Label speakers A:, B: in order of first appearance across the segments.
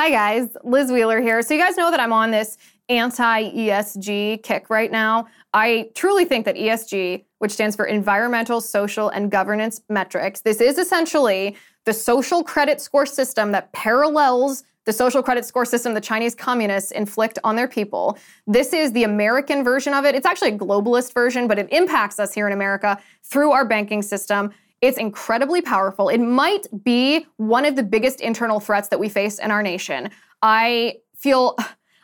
A: Hi, guys. Liz Wheeler here. So, you guys know that I'm on this anti ESG kick right now. I truly think that ESG, which stands for environmental, social, and governance metrics, this is essentially the social credit score system that parallels the social credit score system the Chinese communists inflict on their people. This is the American version of it. It's actually a globalist version, but it impacts us here in America through our banking system. It's incredibly powerful. It might be one of the biggest internal threats that we face in our nation. I feel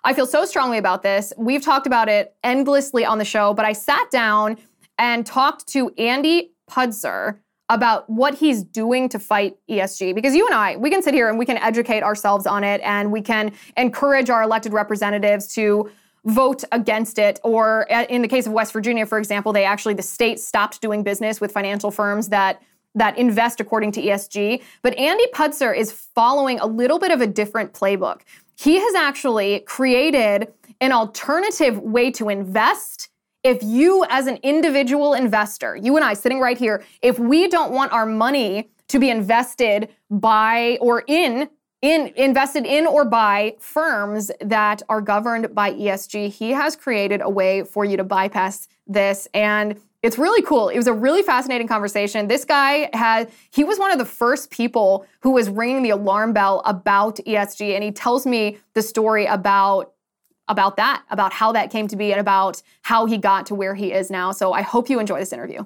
A: I feel so strongly about this. We've talked about it endlessly on the show, but I sat down and talked to Andy Puzder, about what he's doing to fight ESG. Because you and I, we can sit here and we can educate ourselves on it and we can encourage our elected representatives to vote against it. Or uh, in the case of West Virginia, for example, they actually, the state stopped doing business with financial firms that that invest according to ESG. But Andy Puzder is following a little bit of a different playbook. He has actually created an alternative way to invest if you, as an individual investor, you and I sitting right here, if we don't want our money to be invested by or in in invested in or by firms that are governed by ESG, he has created a way for you to bypass this and it's really cool. It was a really fascinating conversation. This guy had, he was one of the first people who was ringing the alarm bell about ESG. And he tells me the story about about that, about how that came to be, and about how he got to where he is now. So I hope you enjoy this interview.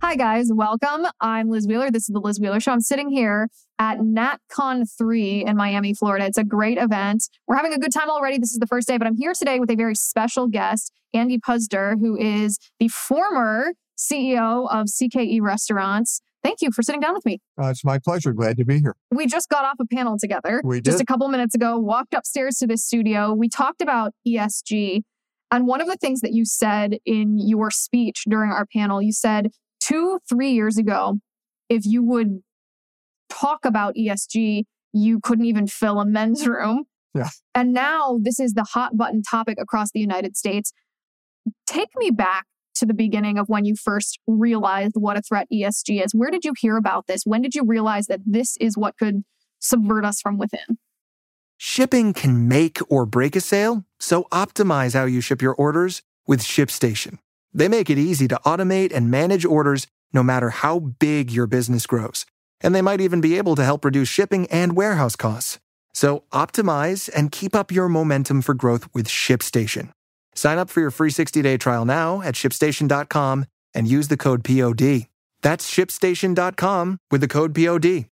A: Hi, guys. Welcome. I'm Liz Wheeler. This is The Liz Wheeler Show. I'm sitting here at NatCon 3 in Miami, Florida. It's a great event. We're having a good time already. This is the first day, but I'm here today with a very special guest, Andy Puzder, who is the former CEO of CKE Restaurants. Thank you for sitting down with me.
B: Uh, it's my pleasure. Glad to be here.
A: We just got off a panel together
B: We did.
A: just a couple minutes ago, walked upstairs to this studio. We talked about ESG. And one of the things that you said in your speech during our panel, you said two, three years ago, if you would talk about ESG, you couldn't even fill a men's room.
B: Yeah.
A: And now this is the hot button topic across the United States. Take me back to the beginning of when you first realized what a threat ESG is. Where did you hear about this? When did you realize that this is what could subvert us from within?
C: Shipping can make or break a sale, so optimize how you ship your orders with ShipStation. They make it easy to automate and manage orders no matter how big your business grows. And they might even be able to help reduce shipping and warehouse costs. So optimize and keep up your momentum for growth with ShipStation. Sign up for your free 60-day trial now at shipstation.com and use the code POD. That's shipstation.com with the code POD.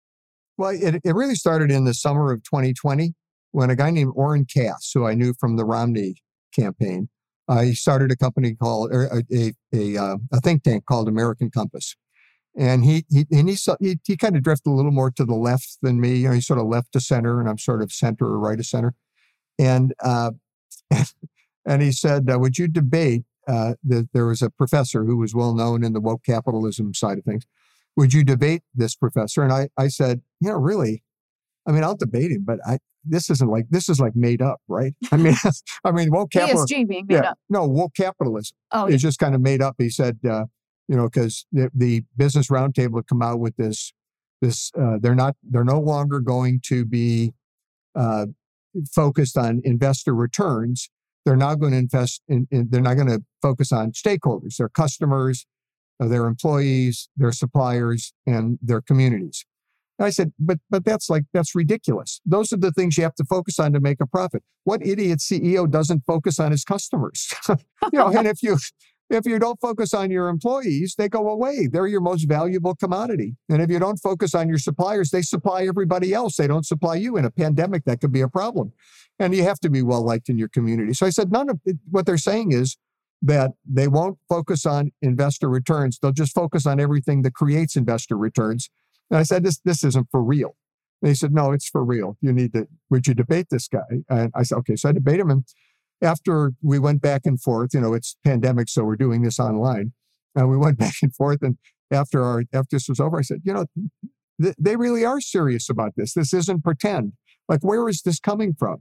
B: Well, it, it really started in the summer of 2020 when a guy named Oren Cass, who I knew from the Romney campaign, uh, he started a company called or a a, a, uh, a think tank called American Compass, and he he and he he, he kind of drifted a little more to the left than me. You know, he's sort of left to center, and I'm sort of center or right of center, and uh, and he said, uh, "Would you debate?" Uh, that there was a professor who was well known in the woke capitalism side of things. Would you debate this professor? And I I said, you know, really, I mean, I'll debate him, but I this isn't like this is like made up, right? I mean, I mean, woke capitalism.
A: ESG being made
B: Yeah,
A: up.
B: no, woke capitalism
A: Oh,
B: it's just kind of made up. He said, uh, you know, because the, the Business Roundtable had come out with this, this uh, they're not, they're no longer going to be uh, focused on investor returns. They're now going to invest in, in they're not going to focus on stakeholders, their customers, uh, their employees, their suppliers, and their communities. And I said, but but that's like that's ridiculous. Those are the things you have to focus on to make a profit. What idiot CEO doesn't focus on his customers? you know, and if you if you don't focus on your employees, they go away. They're your most valuable commodity. And if you don't focus on your suppliers, they supply everybody else. They don't supply you. In a pandemic, that could be a problem. And you have to be well liked in your community. So I said, none of what they're saying is that they won't focus on investor returns. They'll just focus on everything that creates investor returns. And I said, this, this isn't for real. they said, no, it's for real. You need to, would you debate this guy? And I said, okay. So I debated him. And after we went back and forth, you know, it's pandemic, so we're doing this online. And we went back and forth. And after our, after this was over, I said, you know, th- they really are serious about this. This isn't pretend. Like, where is this coming from?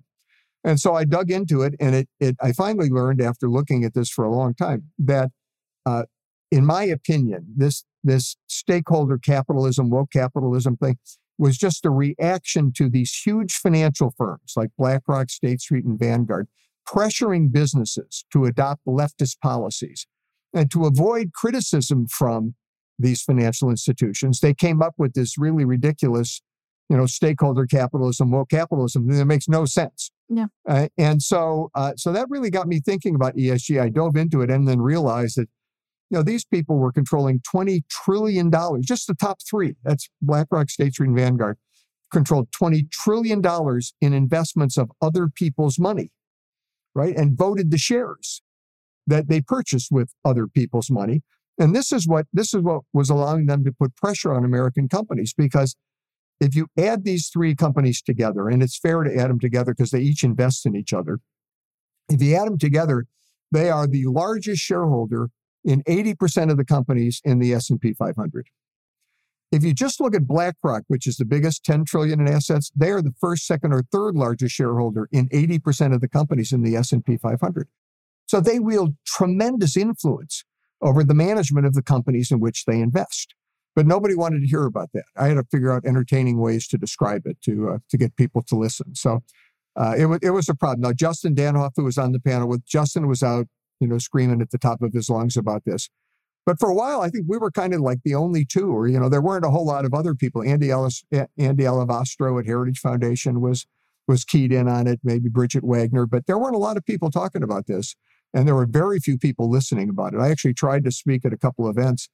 B: And so I dug into it, and it, it I finally learned after looking at this for a long time that, uh, in my opinion, this this stakeholder capitalism, woke capitalism thing was just a reaction to these huge financial firms like BlackRock, State Street, and Vanguard pressuring businesses to adopt leftist policies and to avoid criticism from these financial institutions. They came up with this really ridiculous, you know, stakeholder capitalism, woke capitalism that makes no sense.
D: Yeah.
B: Uh, and so, uh, so that really got me thinking about ESG. I dove into it and then realized that you know, these people were controlling $20 trillion, just the top three. That's BlackRock, State Street, and Vanguard, controlled $20 trillion in investments of other people's money, right? And voted the shares that they purchased with other people's money. And this is what this is what was allowing them to put pressure on American companies because if you add these three companies together, and it's fair to add them together because they each invest in each other. If you add them together, they are the largest shareholder in 80% of the companies in the S&P 500. If you just look at BlackRock, which is the biggest 10 trillion in assets, they are the first, second, or third largest shareholder in 80% of the companies in the S&P 500. So they wield tremendous influence over the management of the companies in which they invest. But nobody wanted to hear about that. I had to figure out entertaining ways to describe it to uh, to get people to listen. So uh, it was it was a problem. Now Justin Danhof, who was on the panel with Justin, was out you know, screaming at the top of his lungs about this. But for a while, I think we were kind of like the only two, or you know, there weren't a whole lot of other people. Andy Ellis, Andy Olivastro at Heritage Foundation was was keyed in on it. Maybe Bridget Wagner, but there weren't a lot of people talking about this, and there were very few people listening about it. I actually tried to speak at a couple events,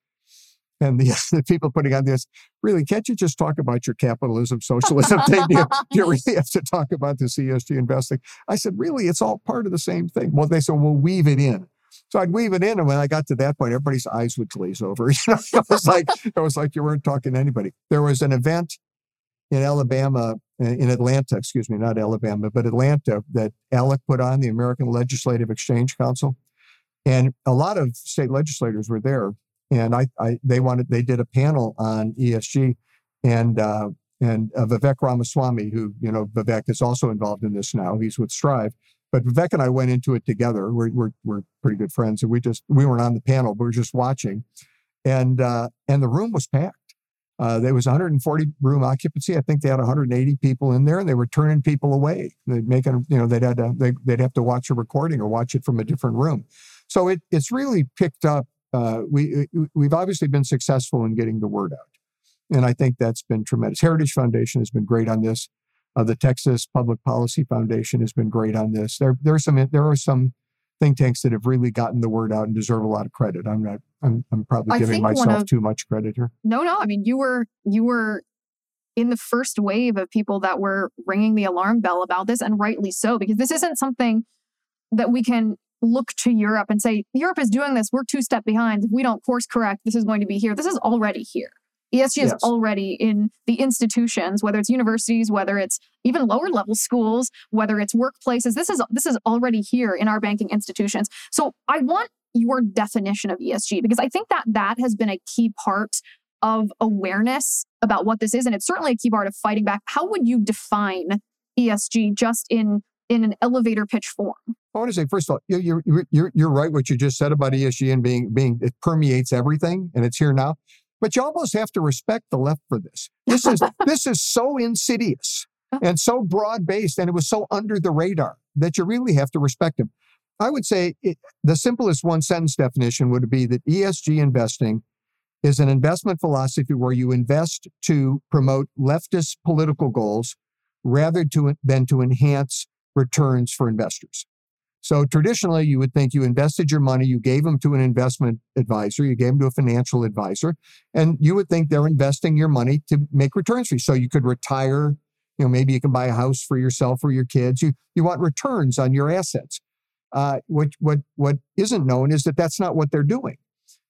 B: and the, the people putting on this really can't you just talk about your capitalism socialism thing do you, do you, really have to talk about this esg investing i said really it's all part of the same thing well they said we'll weave it in so I'd weave it in, and when I got to that point, everybody's eyes would glaze over. You know, it was like it was like you weren't talking to anybody. There was an event in Alabama, in Atlanta, excuse me, not Alabama, but Atlanta, that ALEC put on the American Legislative Exchange Council, and a lot of state legislators were there and I, I they wanted they did a panel on ESG, and uh, and uh, Vivek Ramaswamy, who you know Vivek is also involved in this now. He's with Strive, but Vivek and I went into it together. We're we're, we're pretty good friends, and we just we weren't on the panel, but we were just watching, and uh, and the room was packed. Uh, there was 140 room occupancy. I think they had 180 people in there, and they were turning people away. They'd make you know, they'd had to, they, would have to watch a recording or watch it from a different room. So it, it's really picked up uh, we we've obviously been successful in getting the word out, and I think that's been tremendous. Heritage Foundation has been great on this. Uh, the Texas Public Policy Foundation has been great on this. There there are some there are some think tanks that have really gotten the word out and deserve a lot of credit. I'm not. I'm, I'm probably giving myself of, too much credit here.
D: No, no. I mean, you were you were in the first wave of people that were ringing the alarm bell about this, and rightly so, because this isn't something that we can look to Europe and say, Europe is doing this. We're two step behind. If we don't course correct, this is going to be here. This is already here. ESG yes. is already in the institutions, whether it's universities, whether it's even lower level schools, whether it's workplaces. This is this is already here in our banking institutions. So I want your definition of ESG because I think that that has been a key part of awareness about what this is and it's certainly a key part of fighting back. How would you define ESG just in in an elevator pitch form?
B: I want to say, first of all, you're, you're, you're, you're right what you just said about ESG and being, being, it permeates everything and it's here now. But you almost have to respect the left for this. This is, this is so insidious oh. and so broad based and it was so under the radar that you really have to respect them. I would say it, the simplest one sentence definition would be that ESG investing is an investment philosophy where you invest to promote leftist political goals rather to, than to enhance returns for investors. So traditionally, you would think you invested your money, you gave them to an investment advisor, you gave them to a financial advisor, and you would think they're investing your money to make returns for you. So you could retire, you know, maybe you can buy a house for yourself or your kids. You you want returns on your assets. Uh, what what what isn't known is that that's not what they're doing.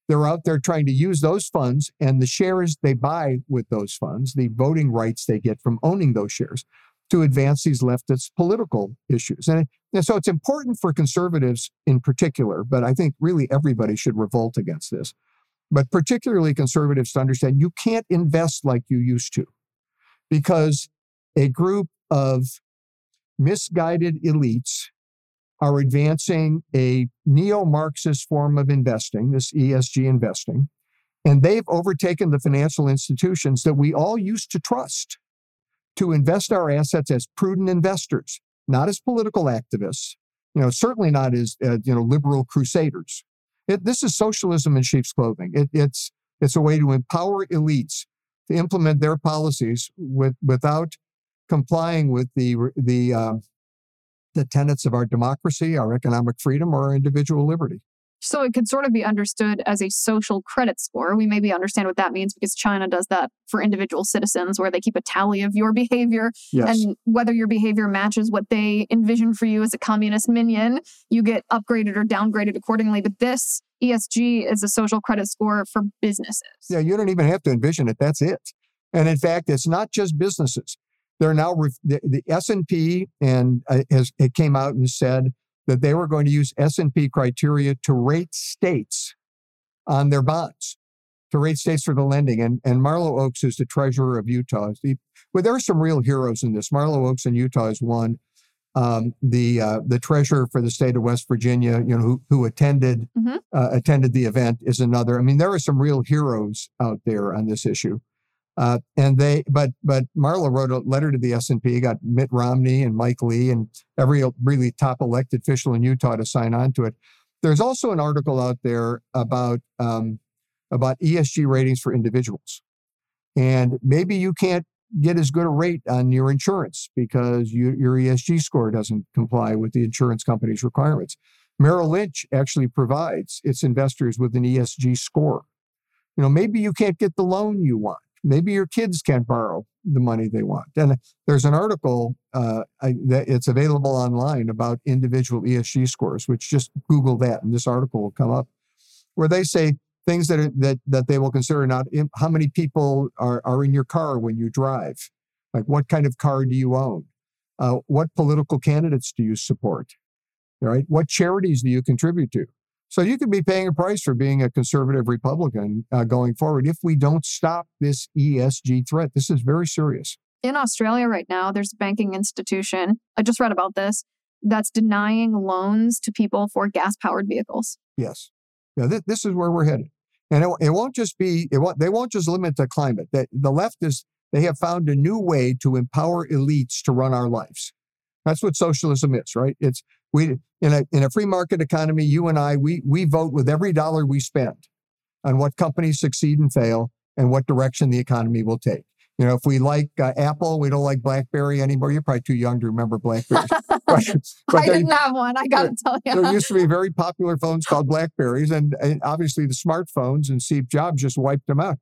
B: they're out there trying to use those funds and the shares they buy with those funds, the voting rights they get from owning those shares to advance these leftist political issues. And, and so it's important for conservatives in particular, but I think really everybody should revolt against this. But particularly conservatives to understand you can't invest like you used to because a group of misguided elites are advancing a neo Marxist form of investing, this ESG investing, and they've overtaken the financial institutions that we all used to trust to invest our assets as prudent investors, not as political activists, you know, certainly not as, uh, you know, liberal crusaders. It, this is socialism in sheep's clothing. It, it's, it's a way to empower elites to implement their policies with, without complying with the, the, uh, the tenets of our democracy, our economic freedom, or our individual liberty.
A: So it could sort of be understood as a social credit score. We maybe understand what that means because China does that for individual citizens where they keep a tally of your behavior
B: yes.
A: and whether your behavior matches what they envision for you as a communist minion, you get upgraded or downgraded accordingly. But this ESG is a social credit score for businesses.
B: Yeah, you don't even have to envision it. That's it. And in fact, it's not just businesses. They're now the, the S&P and uh, has it came out and said that they were going to use S&P criteria to rate states on their bonds, to rate states for the lending. And, and Marlo Oaks is the treasurer of Utah. He, well, there are some real heroes in this. Marlo Oaks in Utah is one. Um, the uh, the treasurer for the state of West Virginia, you know, who, who attended mm-hmm. uh, attended the event, is another. I mean, there are some real heroes out there on this issue. Uh, and they, but but Marlo wrote a letter to the S and P, got Mitt Romney and Mike Lee and every really top elected official in Utah to sign on to it. There's also an article out there about um, about ESG ratings for individuals, and maybe you can't get as good a rate on your insurance because you, your ESG score doesn't comply with the insurance company's requirements. Merrill Lynch actually provides its investors with an ESG score. You know, maybe you can't get the loan you want maybe your kids can't borrow the money they want. And there's an article uh, I, that it's available online about individual ESG scores, which just Google that, and this article will come up, where they say things that are, that that they will consider not in, how many people are are in your car when you drive, like what kind of car do you own, uh, what political candidates do you support, right? What charities do you contribute to? So you could be paying a price for being a conservative Republican uh, going forward if we don't stop this ESG threat. This is very serious.
A: In Australia right now, there's a banking institution. I just read about this that's denying loans to people for gas powered vehicles.
B: Yes. Yeah, th- this is where we're headed. And it, it won't just be, it won't, they won't just limit the climate. That the left is, they have found a new way to empower elites to run our lives. That's what socialism is, right? It's we in a in a free market economy, you and I, we we vote with every dollar we spend on what companies succeed and fail and what direction the economy will take. You know, if we like uh, Apple, we don't like BlackBerry anymore. You're probably too young to remember BlackBerry.
A: but, but I didn't have one. I got to tell you.
B: There used to be very popular phones called Blackberries, and, and obviously the smartphones and Steve Jobs just wiped them out.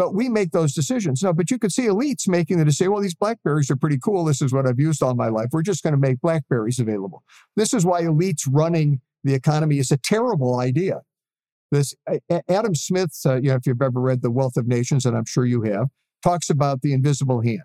B: But we make those decisions. No, but you could see elites making the decision, well, these Blackberries are pretty cool. This is what I've used all my life. We're just going to make Blackberries available. This is why elites running the economy is a terrible idea. This Adam Smith, uh, you know, if you've ever read The Wealth of Nations, and I'm sure you have, talks about the invisible hand.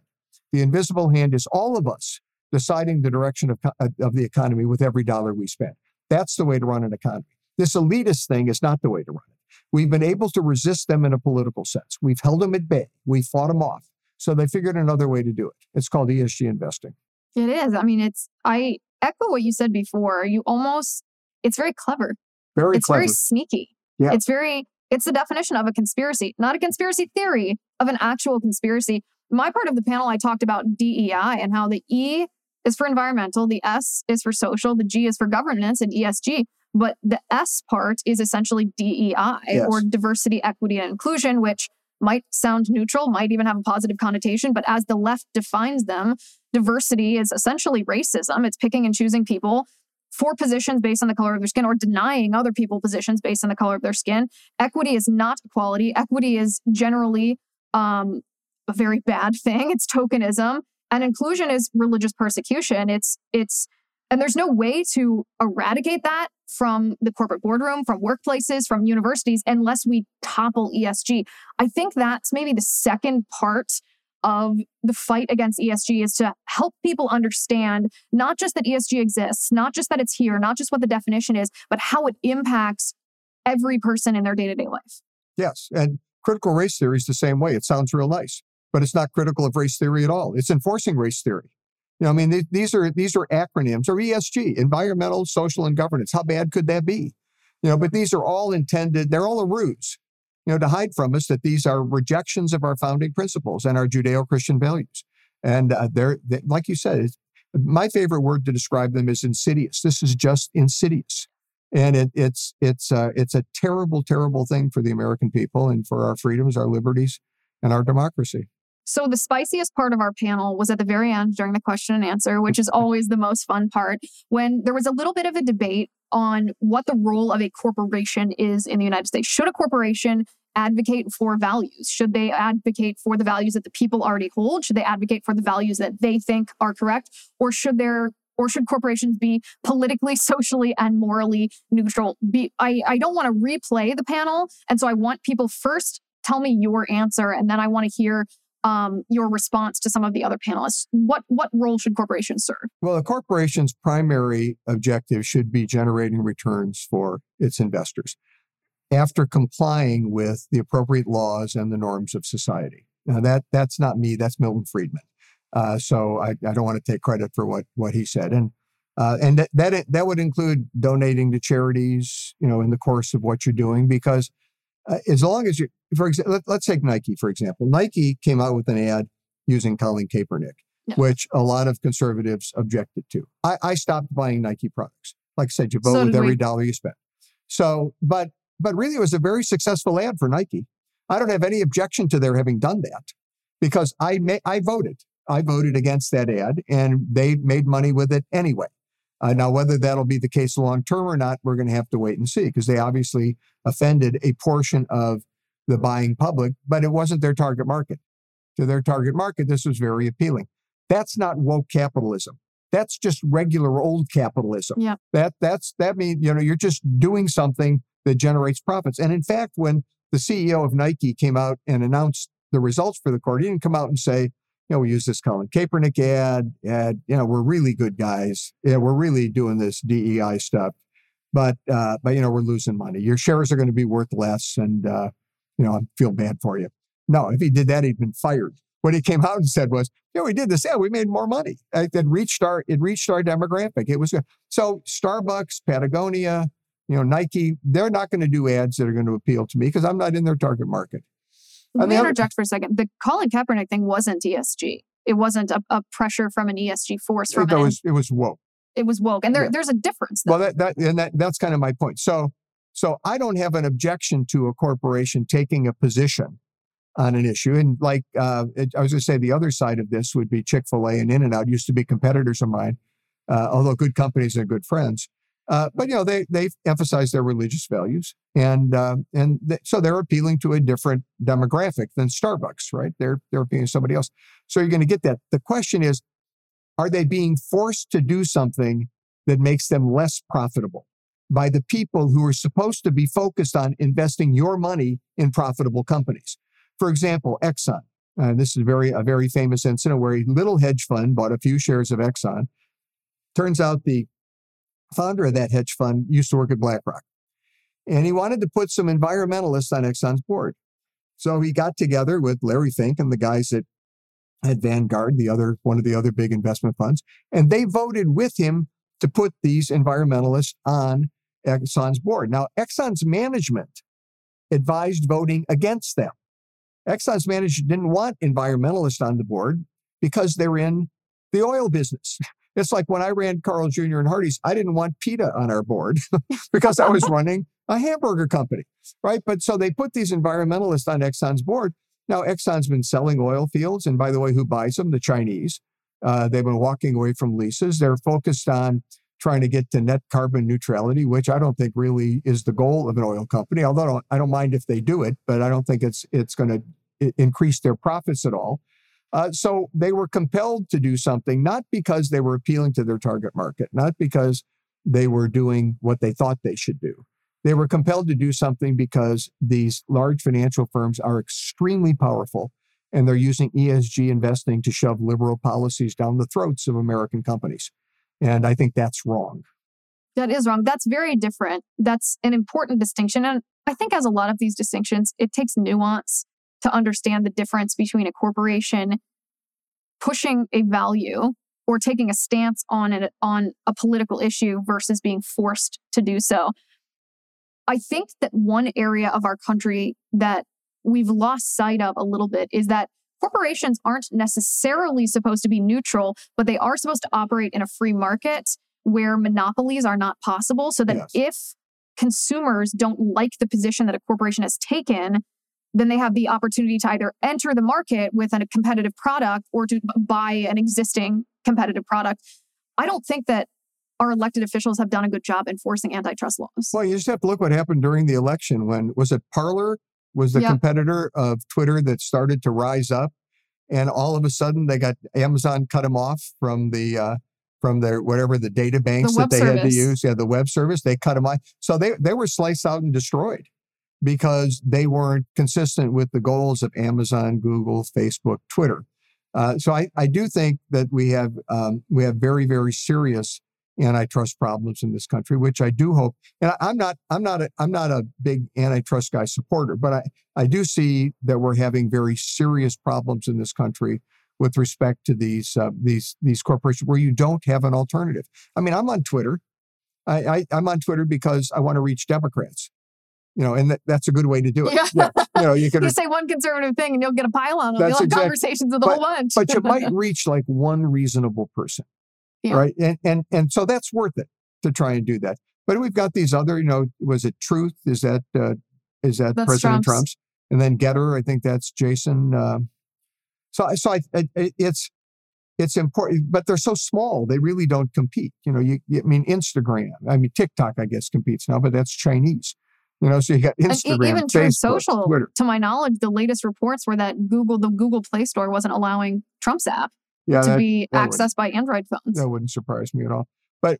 B: The invisible hand is all of us deciding the direction of, of the economy with every dollar we spend. That's the way to run an economy. This elitist thing is not the way to run it. We've been able to resist them in a political sense. We've held them at bay. We fought them off. So they figured another way to do it. It's called ESG investing.
A: It is. I mean, it's, I echo what you said before. You almost, it's very clever.
B: Very clever.
A: it's
B: clever.
A: very sneaky.
B: Yeah.
A: It's very, it's the definition of a conspiracy, not a conspiracy theory of an actual conspiracy. My part of the panel, I talked about DEI and how the E is for environmental, the S is for social, the G is for governance and ESG. But the S part is essentially DEI
B: yes.
A: or diversity, equity, and inclusion, which might sound neutral, might even have a positive connotation. But as the left defines them, diversity is essentially racism. It's picking and choosing people for positions based on the color of their skin or denying other people positions based on the color of their skin. Equity is not equality. Equity is generally um, a very bad thing. It's tokenism. And inclusion is religious persecution. It's it's And there's no way to eradicate that from the corporate boardroom, from workplaces, from universities, unless we topple ESG. I think that's maybe the second part of the fight against ESG is to help people understand not just that ESG exists, not just that it's here, not just what the definition is, but how it impacts every person in their day to day life.
B: Yes. And critical race theory is the same way. It sounds real nice, but it's not critical of race theory at all. It's enforcing race theory. You know, I mean, th- these are these are acronyms or ESG, environmental, social, and governance. How bad could that be? You know, but these are all intended. They're all a ruse, you know, to hide from us that these are rejections of our founding principles and our Judeo-Christian values. And uh, they're, they, like you said, my favorite word to describe them is insidious. This is just insidious, and it, it's it's uh, it's a terrible, terrible thing for the American people and for our freedoms, our liberties, and our democracy.
A: So the spiciest part of our panel was at the very end during the question and answer, which is always the most fun part, when there was a little bit of a debate on what the role of a corporation is in the United States. Should a corporation advocate for values? Should they advocate for the values that the people already hold? Should they advocate for the values that they think are correct? Or should there or should corporations be politically, socially, and morally neutral? Be, I, I don't want to replay the panel. And so I want people first tell me your answer, and then I want to hear um, your response to some of the other panelists. What what role should corporations serve?
B: Well, a corporation's primary objective should be generating returns for its investors after complying with the appropriate laws and the norms of society. Now that that's not me. That's Milton Friedman. Uh, so I, I, don't want to take credit for what what he said. And uh, and that, that that would include donating to charities, you know, in the course of what you're doing, because uh, as long as you, for example, let, us take Nike, for example. Nike came out with an ad using Colin Kaepernick, which a lot of conservatives objected to. I, I, stopped buying Nike products. Like I said, you vote so with every we. dollar you spend. So, but, but really it was a very successful ad for Nike. I don't have any objection to their having done that because I, may, I voted. I voted against that ad and they made money with it anyway. Uh, now, whether that'll be the case long term or not, we're going to have to wait and see because they obviously offended a portion of the buying public, but it wasn't their target market. To their target market, this was very appealing. That's not woke capitalism. That's just regular old capitalism.
A: Yeah.
B: That that's that means you know you're just doing something that generates profits. And in fact, when the CEO of Nike came out and announced the results for the court, he didn't come out and say, you know, we use this Colin Kaepernick ad, ad, you know, we're really good guys. Yeah, we're really doing this DEI stuff. But, uh, but, you know, we're losing money. Your shares are going to be worth less. And, uh, you know, I feel bad for you. No, if he did that, he'd been fired. What he came out and said was, know, we did this. Yeah, we made more money. It reached our, it reached our demographic. It was good. So Starbucks, Patagonia, you know, Nike, they're not going to do ads that are going to appeal to me because I'm not in their target market.
A: Let me interject for a second. The Colin Kaepernick thing wasn't ESG. It wasn't a, a pressure from an ESG force. From
B: it, was, it was woke.
A: It was woke, and there, yeah. there's a difference.
B: Though. Well, that, that and that that's kind of my point. So, so I don't have an objection to a corporation taking a position on an issue. And like uh, it, I was going to say, the other side of this would be Chick Fil A and In and Out used to be competitors of mine, uh, although good companies and good friends. Uh, but you know they they emphasize their religious values, and uh, and th- so they're appealing to a different demographic than Starbucks, right? They're they're appealing to somebody else. So you're going to get that. The question is, are they being forced to do something that makes them less profitable by the people who are supposed to be focused on investing your money in profitable companies? For example, Exxon. Uh, this is very a very famous incident where a little hedge fund bought a few shares of Exxon. Turns out the founder of that hedge fund used to work at BlackRock. And he wanted to put some environmentalists on Exxon's board. So he got together with Larry Fink and the guys at, at Vanguard, the other one of the other big investment funds, and they voted with him to put these environmentalists on Exxon's board. Now, Exxon's management advised voting against them. Exxon's management didn't want environmentalists on the board because they're in the oil business. It's like when I ran Carl Jr. and Hardee's, I didn't want PETA on our board because I was running a hamburger company, right? But so they put these environmentalists on Exxon's board. Now, Exxon's been selling oil fields. And by the way, who buys them? The Chinese. Uh, they've been walking away from leases. They're focused on trying to get to net carbon neutrality, which I don't think really is the goal of an oil company. Although I don't, I don't mind if they do it, but I don't think it's it's going to increase their profits at all. Uh, so they were compelled to do something, not because they were appealing to their target market, not because they were doing what they thought they should do. They were compelled to do something because these large financial firms are extremely powerful and they're using ESG investing to shove liberal policies down the throats of American companies. And I think that's wrong.
A: That is wrong. That's very different. That's an important distinction. And I think, as a lot of these distinctions, it takes nuance to understand the difference between a corporation pushing a value or taking a stance on it on a political issue versus being forced to do so. I think that one area of our country that we've lost sight of a little bit is that corporations aren't necessarily supposed to be neutral, but they are supposed to operate in a free market where monopolies are not possible so that yes. if consumers don't like the position that a corporation has taken, then they have the opportunity to either enter the market with a competitive product or to buy an existing competitive product. I don't think that our elected officials have done a good job enforcing antitrust laws.
B: Well, you just have to look what happened during the election when was it Parler was the competitor of Twitter that started to rise up and all of a sudden they got Amazon cut them off from the uh, from their whatever the data banks the that they service. had to use. Yeah, the web service, they cut them off. So they they were sliced out and destroyed because they weren't consistent with the goals of Amazon, Google, Facebook, Twitter. Uh, so I, I do think that we have um, we have very very serious antitrust problems in this country, which I do hope. And I, am not I'm not a, I'm not a big antitrust guy supporter, but I I do see that we're having very serious problems in this country with respect to these uh, these these corporations where you don't have an alternative. I mean, I'm on Twitter. I, I I'm on Twitter because I want to reach Democrats you know, and that's a good way to do it. Yeah. yeah.
A: You know, you can you say one conservative thing and you'll get a pile on. You'll have exact, conversations with a whole bunch.
B: but you might reach like one reasonable person. Yeah. Right. And and and so that's worth it to try and do that. But we've got these other, you know, was it Truth? Is that uh, is that that's President Trump's. Trump's. And then Gettr, I think that's Jason. Uh, so so I, I, it's it's important, but they're so small they really don't compete. You know, you, you I mean Instagram, I mean TikTok, I guess competes now, but that's Chinese. You know, so you got Instagram, even Facebook, Social. Twitter.
A: To my knowledge, the latest reports were that Google, the Google Play Store, wasn't allowing Trump's app yeah, to that, be that accessed by Android phones.
B: That wouldn't surprise me at all. But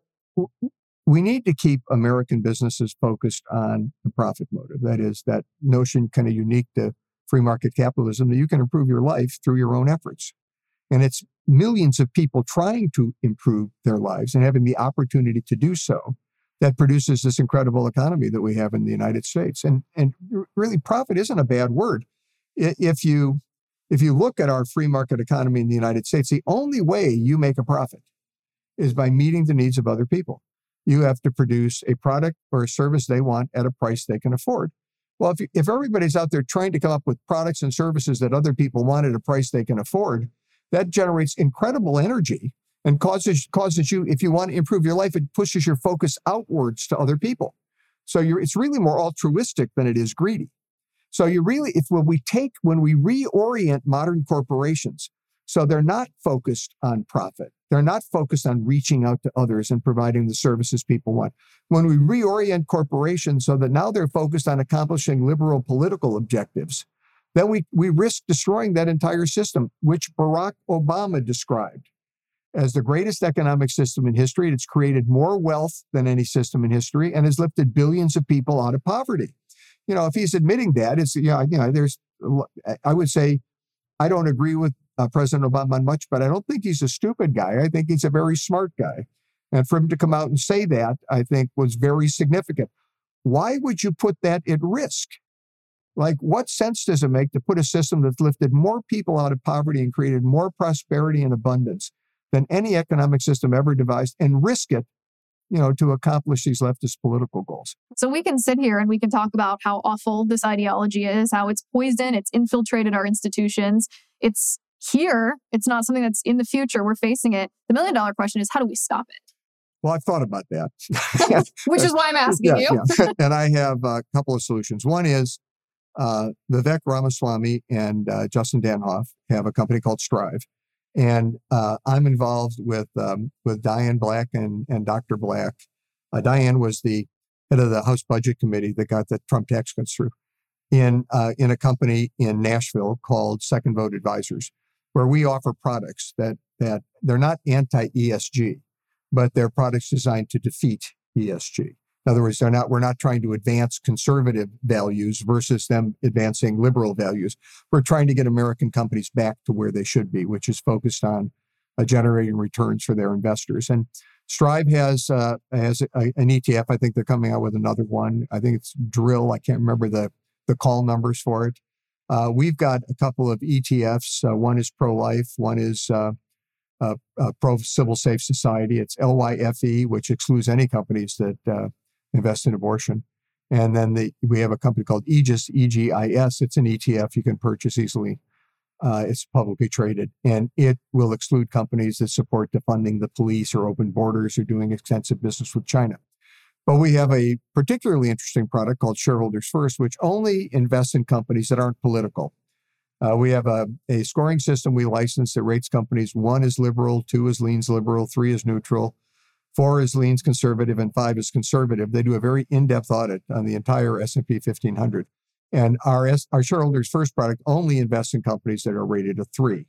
B: we need to keep American businesses focused on the profit motive. That is that notion kind of unique to free market capitalism that you can improve your life through your own efforts. And it's millions of people trying to improve their lives and having the opportunity to do so that produces this incredible economy that we have in the United States. And and really, profit isn't a bad word. If you if you look at our free market economy in the United States, the only way you make a profit is by meeting the needs of other people. You have to produce a product or a service they want at a price they can afford. Well, if, if everybody's out there trying to come up with products and services that other people want at a price they can afford, that generates incredible energy and causes causes you if you want to improve your life it pushes your focus outwards to other people. So you're it's really more altruistic than it is greedy. So you really if when we take when we reorient modern corporations so they're not focused on profit. They're not focused on reaching out to others and providing the services people want. When we reorient corporations so that now they're focused on accomplishing liberal political objectives then we, we risk destroying that entire system which barack obama described as the greatest economic system in history. It's created more wealth than any system in history and has lifted billions of people out of poverty. You know, if he's admitting that, it's, know, you know there's, I would say, I don't agree with uh, President Obama much, but I don't think he's a stupid guy. I think he's a very smart guy. And for him to come out and say that, I think was very significant. Why would you put that at risk? Like, what sense does it make to put a system that's lifted more people out of poverty and created more prosperity and abundance than any economic system ever devised and risk it you know, to accomplish these leftist political goals.
A: So we can sit here and we can talk about how awful this ideology is, how it's poisoned, it's infiltrated our institutions. It's here, it's not something that's in the future. We're facing it. The million dollar question is how do we stop it?
B: Well, I've thought about that.
A: Which is why I'm asking
B: yeah,
A: you.
B: yeah. And I have a couple of solutions. One is uh, Vivek Ramaswamy and uh, Justin Danhof have a company called Strive. And uh, I'm involved with um, with Diane Black and, and Dr. Black. Uh, Diane was the head of the House Budget Committee that got the Trump tax cuts through in uh, in a company in Nashville called Second Vote Advisors. where we offer products that that they're not anti ESG, but they're products designed to defeat ESG. In other words, they're not, we're not trying to advance conservative values versus them advancing liberal values. We're trying to get American companies back to where they should be, which is focused on uh, generating returns for their investors. And Strive has uh, has a, an ETF. I think they're coming out with another one. I think it's Drill. I can't remember the the call numbers for it. Uh, we've got a couple of ETFs. Uh, one is pro life. One is uh, uh, uh, pro civil safe society. It's LYFE, which excludes any companies that invest in abortion. And then the, we have a company called Aegis, EGIS. It's an ETF you can purchase easily. Uh, it's publicly traded, and it will exclude companies that support defunding the police or open borders or doing extensive business with China. But we have a particularly interesting product called Shareholders First, which only invests in companies that aren't political. Uh, we have a, a scoring system we license that rates companies. One is liberal, two is leans liberal, three is neutral, four is leans conservative, and five is conservative. They do a very in-depth audit on the entire S&P 1500. And our, our shareholders first product only invests in companies that are rated a three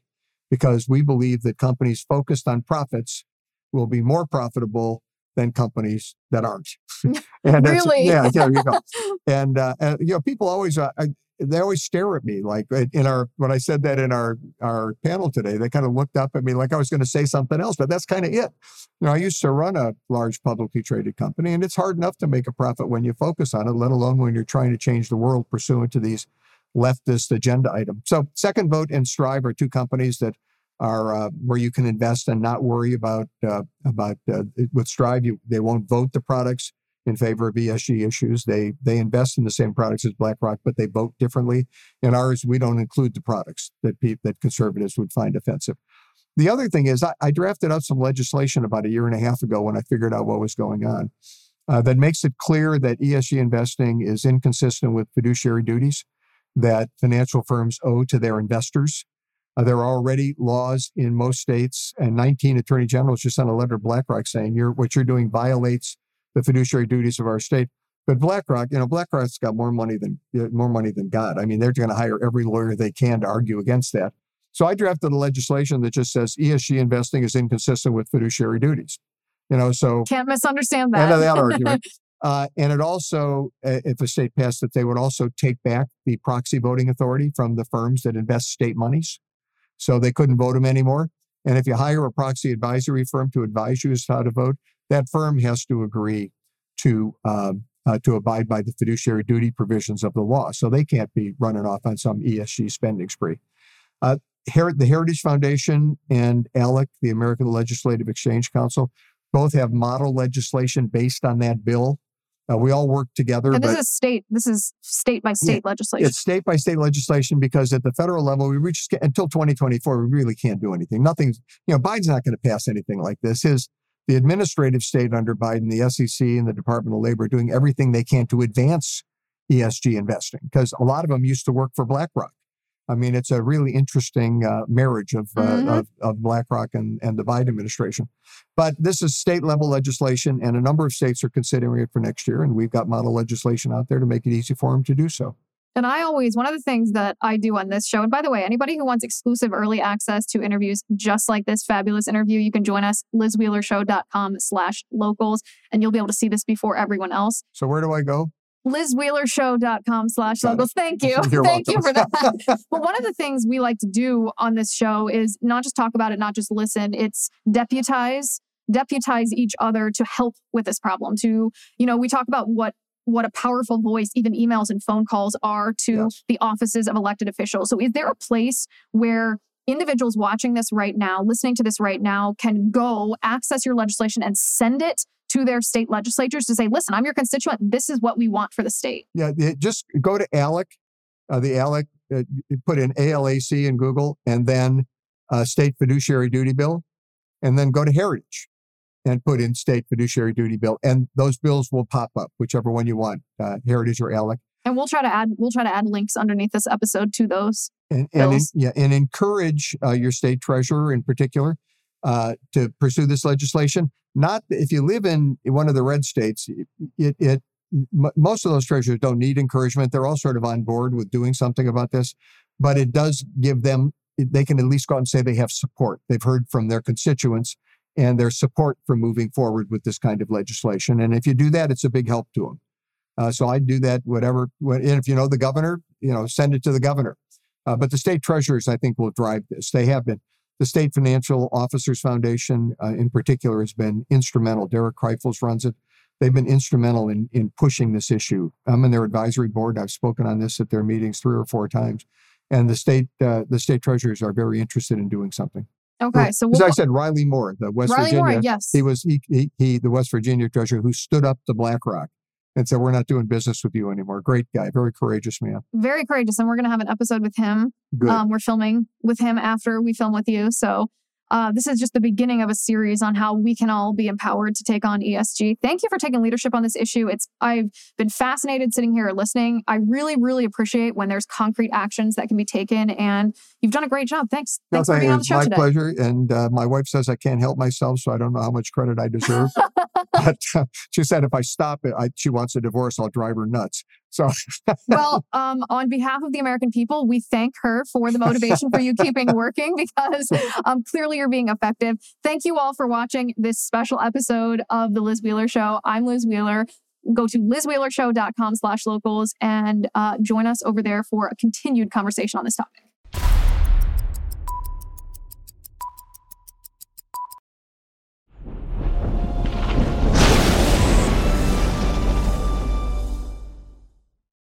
B: because we believe that companies focused on profits will be more profitable than companies that aren't.
A: and really?
B: Yeah, there you go. and, uh, and, you know, people always, uh, they always stare at me like uh, in our when I said that in our our panel today, they kind of looked up at me like I was going to say something else, but that's kind of it. You know, I used to run a large publicly traded company, and it's hard enough to make a profit when you focus on it, let alone when you're trying to change the world pursuant to these leftist agenda items. So, Second Vote and Strive are two companies that are uh, where you can invest and not worry about uh, about uh, with Strive. You, they won't vote the products in favor of ESG issues. They they invest in the same products as BlackRock, but they vote differently. In ours, we don't include the products that pe- that conservatives would find offensive. The other thing is, I, I, drafted out some legislation about a year and a half ago when I figured out what was going on uh, that makes it clear that ESG investing is inconsistent with fiduciary duties that financial firms owe to their investors. Uh, there are already laws in most states, and 19 attorney generals just sent a letter to BlackRock saying you're, what you're doing violates the fiduciary duties of our state. But BlackRock, you know, BlackRock's got more money than more money than God. I mean, they're going to hire every lawyer they can to argue against that. So I drafted a legislation that just says ESG investing is inconsistent with fiduciary duties. You know, so
A: can't misunderstand that.
B: End of that argument. Uh, and it also, if a state passed it, they would also take back the proxy voting authority from the firms that invest state monies. So they couldn't vote them anymore. And if you hire a proxy advisory firm to advise you as to how to vote, that firm has to agree to um, uh, to abide by the fiduciary duty provisions of the law. So they can't be running off on some ESG spending spree. Uh, Her- the Heritage Foundation and ALEC, the American Legislative Exchange Council, both have model legislation based on that bill. Uh, we all work together.
A: And this is state. This is state by state yeah, legislation.
B: It's state by state legislation because at the federal level, we reach until 2024. We really can't do anything. Nothing's. You know, Biden's not going to pass anything like this. His the administrative state under Biden, the SEC and the Department of Labor doing everything they can to advance ESG investing because a lot of them used to work for BlackRock. I mean, it's a really interesting uh, marriage of, uh, mm-hmm. of, of, BlackRock and, and the Biden administration. But this is state level legislation, and a number of states are considering it for next year. And we've got model legislation out there to make it easy for them to do so.
A: And I always, one of the things that I do on this show, and by the way, anybody who wants exclusive early access to interviews just like this fabulous interview, you can join us, lizwheelershow.com slash locals, and you'll be able to see this before everyone else.
B: So where do I go?
A: lizwheelershow.com slash locals. Thank you. You're Thank welcome. you for that. but one of the things we like to do on this show is not just talk about it, not just listen, it's deputize deputize each other to help with this problem to you know we talk about what what a powerful voice even emails and phone calls are to yes. the offices of elected officials. So, is there a place where individuals watching this right now, listening to this right now, can go access your legislation and send it to their state legislatures to say, listen, I'm your constituent. This is what we want for the state.
B: Yeah, just go to ALEC, uh, the ALEC, uh, put in ALEC in Google, and then uh, state fiduciary duty bill, and then go to Heritage and put in state fiduciary duty bill, and those bills will pop up, whichever one you want, uh, Heritage or ALEC.
A: And we'll try to add we'll try to add links underneath this episode to those.
B: And, and in, yeah, and encourage uh, your state treasurer in particular uh, to pursue this legislation. Not if you live in one of the red states, it, it most of those treasurers don't need encouragement. They're all sort of on board with doing something about this, but it does give them they can at least go out and say they have support. They've heard from their constituents and their support for moving forward with this kind of legislation. And if you do that, it's a big help to them. Uh, so I do that, whatever. And if you know the governor, you know, send it to the governor. Uh, but the state treasurers, I think, will drive this. They have been. The State Financial Officers Foundation, uh, in particular, has been instrumental. Derek Kreifels runs it. They've been instrumental in, in pushing this issue. I'm in their advisory board. I've spoken on this at their meetings three or four times. And the state, uh, the state treasurers are very interested in doing something.
A: Okay, so
B: as I said, Riley Moore, the West
A: Riley
B: Virginia,
A: Moore, yes,
B: he was he, he, he the West Virginia treasurer who stood up to BlackRock and said, "We're not doing business with you anymore." Great guy, very courageous man.
A: very courageous, and we're going to have an episode with him.
B: Good.
A: Um, we're filming with him after we film with you, so uh, this is just the beginning of a series on how we can all be empowered to take on ESG. Thank you for taking leadership on this issue. It's I've been fascinated sitting here listening. I really, really appreciate when there's concrete actions that can be taken, and you've done a great job. Thanks.
B: No,
A: Thanks for being on the show
B: my
A: today.
B: pleasure. And uh, my wife says I can't help myself, so I don't know how much credit I deserve. But uh, she said if I stop it, I, she wants a divorce. I'll drive her nuts. So
A: well, um, on behalf of the American people, we thank her for the motivation for you keeping working because um, clearly you're being effective. Thank you all for watching this special episode of the Liz Wheeler Show. I'm Liz Wheeler. Go to lizwheelershow.com slash locals and uh, join us over there for a continued conversation on this topic.